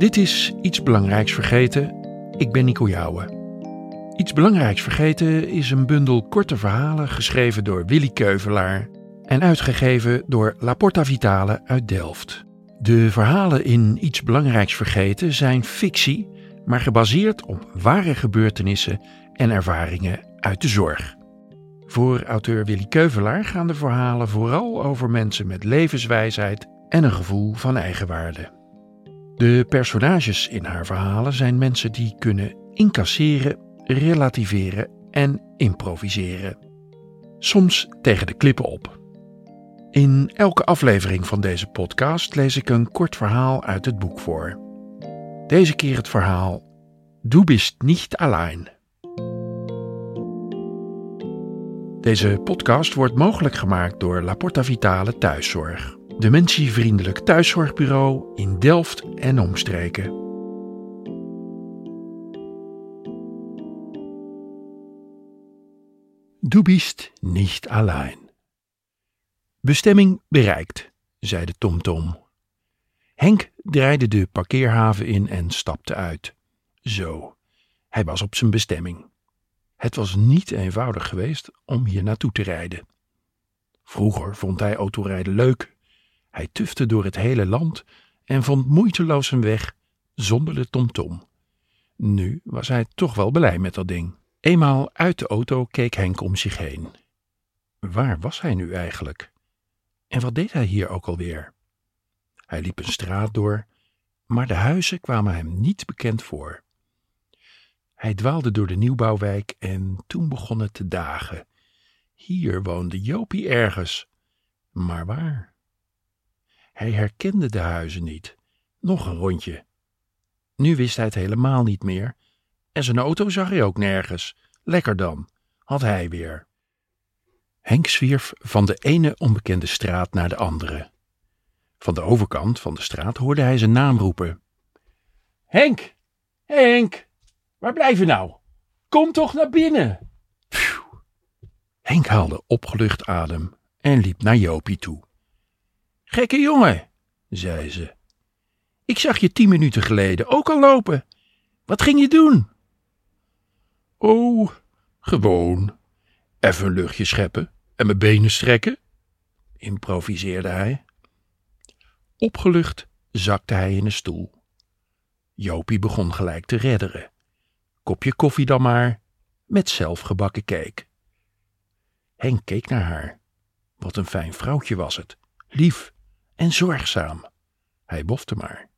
Dit is Iets Belangrijks Vergeten. Ik ben Nico Jouwen. Iets Belangrijks Vergeten is een bundel korte verhalen geschreven door Willy Keuvelaar en uitgegeven door La Porta Vitale uit Delft. De verhalen in Iets Belangrijks Vergeten zijn fictie, maar gebaseerd op ware gebeurtenissen en ervaringen uit de zorg. Voor auteur Willy Keuvelaar gaan de verhalen vooral over mensen met levenswijsheid en een gevoel van eigenwaarde. De personages in haar verhalen zijn mensen die kunnen incasseren, relativeren en improviseren. Soms tegen de klippen op. In elke aflevering van deze podcast lees ik een kort verhaal uit het boek voor. Deze keer het verhaal Du bist nicht allein. Deze podcast wordt mogelijk gemaakt door La Porta Vitale Thuiszorg, dementievriendelijk thuiszorgbureau in Delft en omstreken. Du bist nicht allein. Bestemming bereikt, zei de TomTom. Henk draaide de parkeerhaven in en stapte uit. Zo, hij was op zijn bestemming. Het was niet eenvoudig geweest om hier naartoe te rijden. Vroeger vond hij autorijden leuk. Hij tufte door het hele land en vond moeiteloos zijn weg zonder de tomtom. Nu was hij toch wel blij met dat ding. Eenmaal uit de auto keek Henk om zich heen. Waar was hij nu eigenlijk? En wat deed hij hier ook alweer? Hij liep een straat door, maar de huizen kwamen hem niet bekend voor. Hij dwaalde door de nieuwbouwwijk en toen begon het te dagen. Hier woonde Jopie ergens. Maar waar? Hij herkende de huizen niet. Nog een rondje. Nu wist hij het helemaal niet meer. En zijn auto zag hij ook nergens. Lekker dan, had hij weer. Henk zwierf van de ene onbekende straat naar de andere. Van de overkant van de straat hoorde hij zijn naam roepen. Henk! Henk! Waar blijf je nou? Kom toch naar binnen! Henk haalde opgelucht adem en liep naar Jopie toe. Gekke jongen, zei ze. Ik zag je tien minuten geleden ook al lopen. Wat ging je doen? Oh, gewoon. Even een luchtje scheppen en mijn benen strekken, improviseerde hij. Opgelucht zakte hij in een stoel. Jopie begon gelijk te redderen. Kopje koffie dan maar, met zelfgebakken cake. Henk keek naar haar. Wat een fijn vrouwtje was het, lief en zorgzaam. Hij bofte maar.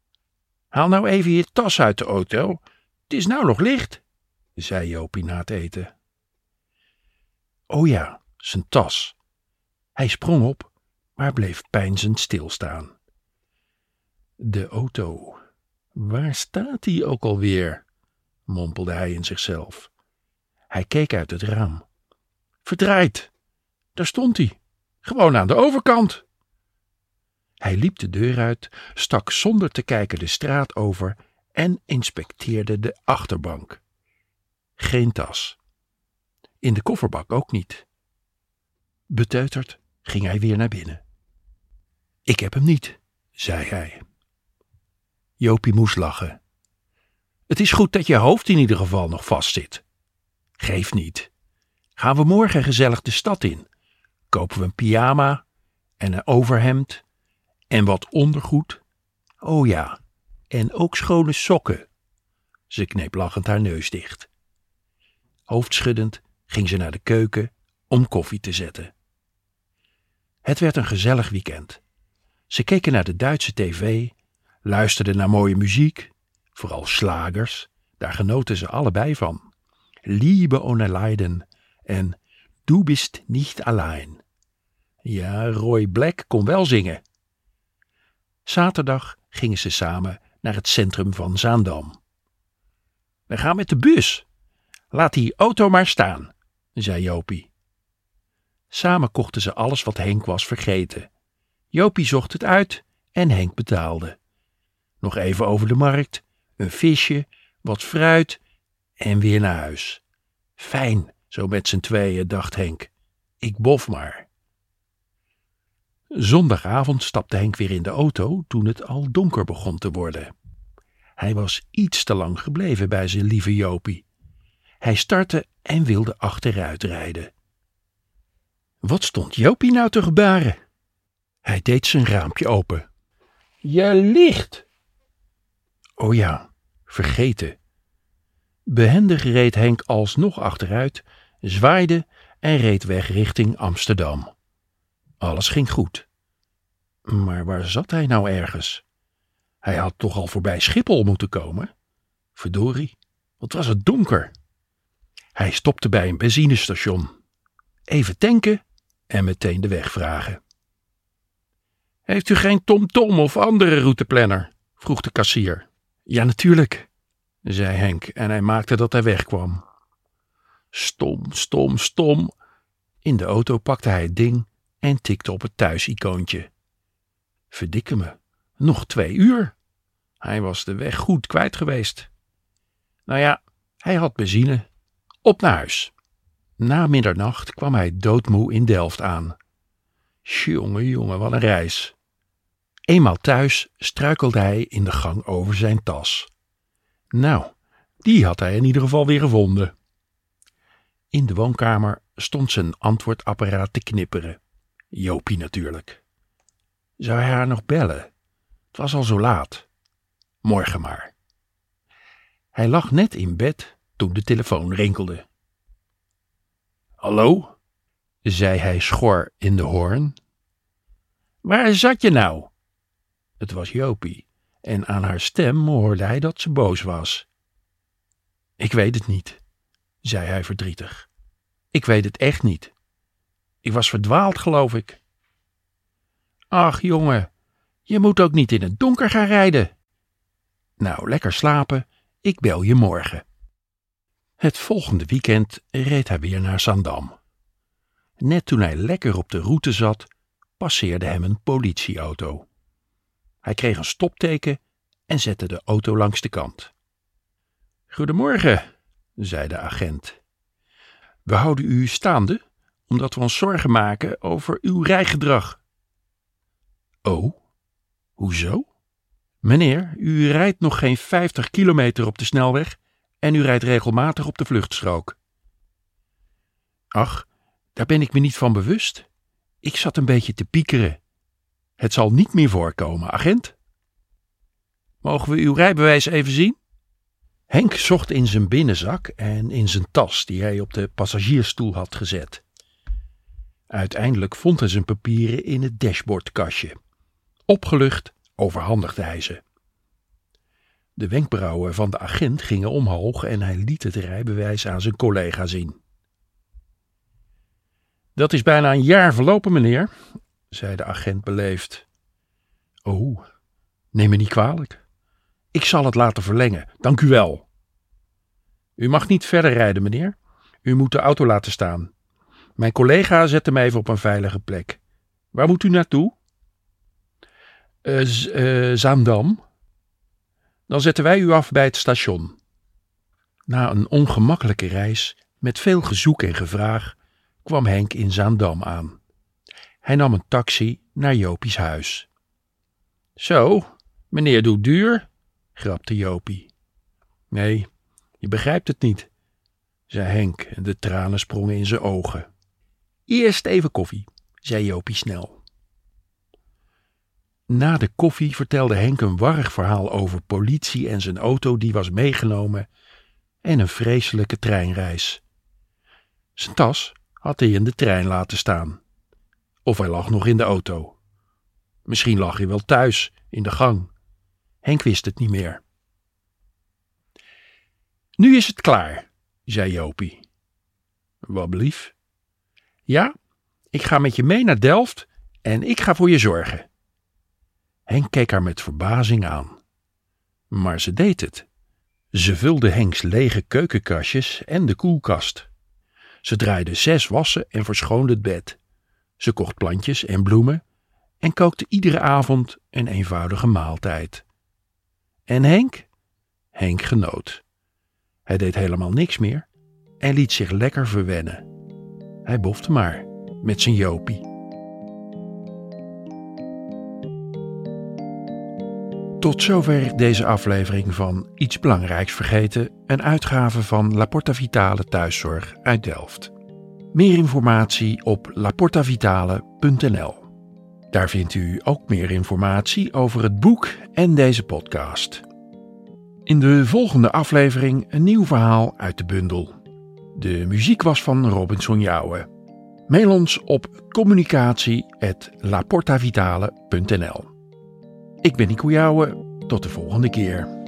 Haal nou even je tas uit de auto, het is nou nog licht, zei Jopie na het eten. O ja, zijn tas. Hij sprong op, maar bleef peinzend stilstaan. De auto. Waar staat die ook alweer? mompelde hij in zichzelf. Hij keek uit het raam. Verdraaid. Daar stond hij, gewoon aan de overkant. Hij liep de deur uit, stak zonder te kijken de straat over en inspecteerde de achterbank. Geen tas. In de kofferbak ook niet. Beteuterd ging hij weer naar binnen. Ik heb hem niet, zei hij. Jopie moest lachen. Het is goed dat je hoofd in ieder geval nog vastzit. Geef niet. Gaan we morgen gezellig de stad in. Kopen we een pyjama en een overhemd en wat ondergoed. Oh ja, en ook schone sokken. Ze kneep lachend haar neus dicht. Hoofdschuddend ging ze naar de keuken om koffie te zetten. Het werd een gezellig weekend. Ze keken naar de Duitse tv, luisterden naar mooie muziek vooral slagers, daar genoten ze allebei van. Liebe ohne Leiden en Du bist nicht allein. Ja, Roy Black kon wel zingen. Zaterdag gingen ze samen naar het centrum van Zaandam. We gaan met de bus. Laat die auto maar staan, zei Jopie. Samen kochten ze alles wat Henk was vergeten. Jopie zocht het uit en Henk betaalde. Nog even over de markt een visje, wat fruit en weer naar huis. Fijn, zo met z'n tweeën, dacht Henk. Ik bof maar. Zondagavond stapte Henk weer in de auto toen het al donker begon te worden. Hij was iets te lang gebleven bij zijn lieve Jopie. Hij startte en wilde achteruit rijden. Wat stond Jopie nou te gebaren? Hij deed zijn raampje open. Je ligt! Oh ja, vergeten. Behendig reed Henk alsnog achteruit, zwaaide en reed weg richting Amsterdam. Alles ging goed. Maar waar zat hij nou ergens? Hij had toch al voorbij Schiphol moeten komen? Verdorie, wat was het donker. Hij stopte bij een benzinestation. Even tanken en meteen de weg vragen. Heeft u geen TomTom -tom of andere routeplanner? vroeg de kassier. Ja, natuurlijk, zei Henk en hij maakte dat hij wegkwam. Stom, stom, stom. In de auto pakte hij het ding en tikte op het thuisicoontje. Verdikke me, nog twee uur. Hij was de weg goed kwijt geweest. Nou ja, hij had benzine. Op naar huis. Na middernacht kwam hij doodmoe in Delft aan. Jonge, jonge, wat een reis. Eenmaal thuis struikelde hij in de gang over zijn tas. Nou, die had hij in ieder geval weer gevonden. In de woonkamer stond zijn antwoordapparaat te knipperen. Jopie natuurlijk. Zou hij haar nog bellen? Het was al zo laat. Morgen maar. Hij lag net in bed toen de telefoon rinkelde. Hallo? zei hij schor in de hoorn. Waar zat je nou? Het was Jopie, en aan haar stem hoorde hij dat ze boos was. Ik weet het niet, zei hij verdrietig. Ik weet het echt niet. Ik was verdwaald, geloof ik. Ach, jongen, je moet ook niet in het donker gaan rijden. Nou, lekker slapen, ik bel je morgen. Het volgende weekend reed hij weer naar Zandam. Net toen hij lekker op de route zat, passeerde hem een politieauto. Hij kreeg een stopteken en zette de auto langs de kant. Goedemorgen, zei de agent. We houden u staande omdat we ons zorgen maken over uw rijgedrag. Oh, hoezo? Meneer, u rijdt nog geen 50 kilometer op de snelweg en u rijdt regelmatig op de vluchtstrook. Ach, daar ben ik me niet van bewust. Ik zat een beetje te piekeren. Het zal niet meer voorkomen, agent. Mogen we uw rijbewijs even zien? Henk zocht in zijn binnenzak en in zijn tas die hij op de passagiersstoel had gezet. Uiteindelijk vond hij zijn papieren in het dashboardkastje. Opgelucht overhandigde hij ze. De wenkbrauwen van de agent gingen omhoog en hij liet het rijbewijs aan zijn collega zien. Dat is bijna een jaar verlopen, meneer, zei de agent beleefd. Oh, neem me niet kwalijk. Ik zal het laten verlengen, dank u wel. U mag niet verder rijden, meneer. U moet de auto laten staan. Mijn collega zette mij even op een veilige plek. Waar moet u naartoe? Uh, uh, Zaandam. Dan zetten wij u af bij het station. Na een ongemakkelijke reis, met veel gezoek en gevraag, kwam Henk in Zaandam aan. Hij nam een taxi naar Jopie's huis. Zo, meneer doet duur, grapte Jopie. Nee, je begrijpt het niet, zei Henk en de tranen sprongen in zijn ogen. Eerst even koffie, zei Jopie snel. Na de koffie vertelde Henk een warrig verhaal over politie en zijn auto die was meegenomen en een vreselijke treinreis. Zijn tas had hij in de trein laten staan. Of hij lag nog in de auto. Misschien lag hij wel thuis, in de gang. Henk wist het niet meer. Nu is het klaar, zei Jopie. Wat blief? Ja, ik ga met je mee naar Delft en ik ga voor je zorgen. Henk keek haar met verbazing aan. Maar ze deed het. Ze vulde Henks lege keukenkastjes en de koelkast. Ze draaide zes wassen en verschoonde het bed. Ze kocht plantjes en bloemen en kookte iedere avond een eenvoudige maaltijd. En Henk? Henk genoot. Hij deed helemaal niks meer en liet zich lekker verwennen. Hij bofte maar met zijn Jopie. Tot zover deze aflevering van Iets Belangrijks Vergeten, een uitgave van La Porta Vitale Thuiszorg uit Delft. Meer informatie op laportavitale.nl. Daar vindt u ook meer informatie over het boek en deze podcast. In de volgende aflevering een nieuw verhaal uit de bundel. De muziek was van Robinson Jouwe. Mail ons op communicatie.laportavitale.nl. Ik ben Nico Jouwe, tot de volgende keer.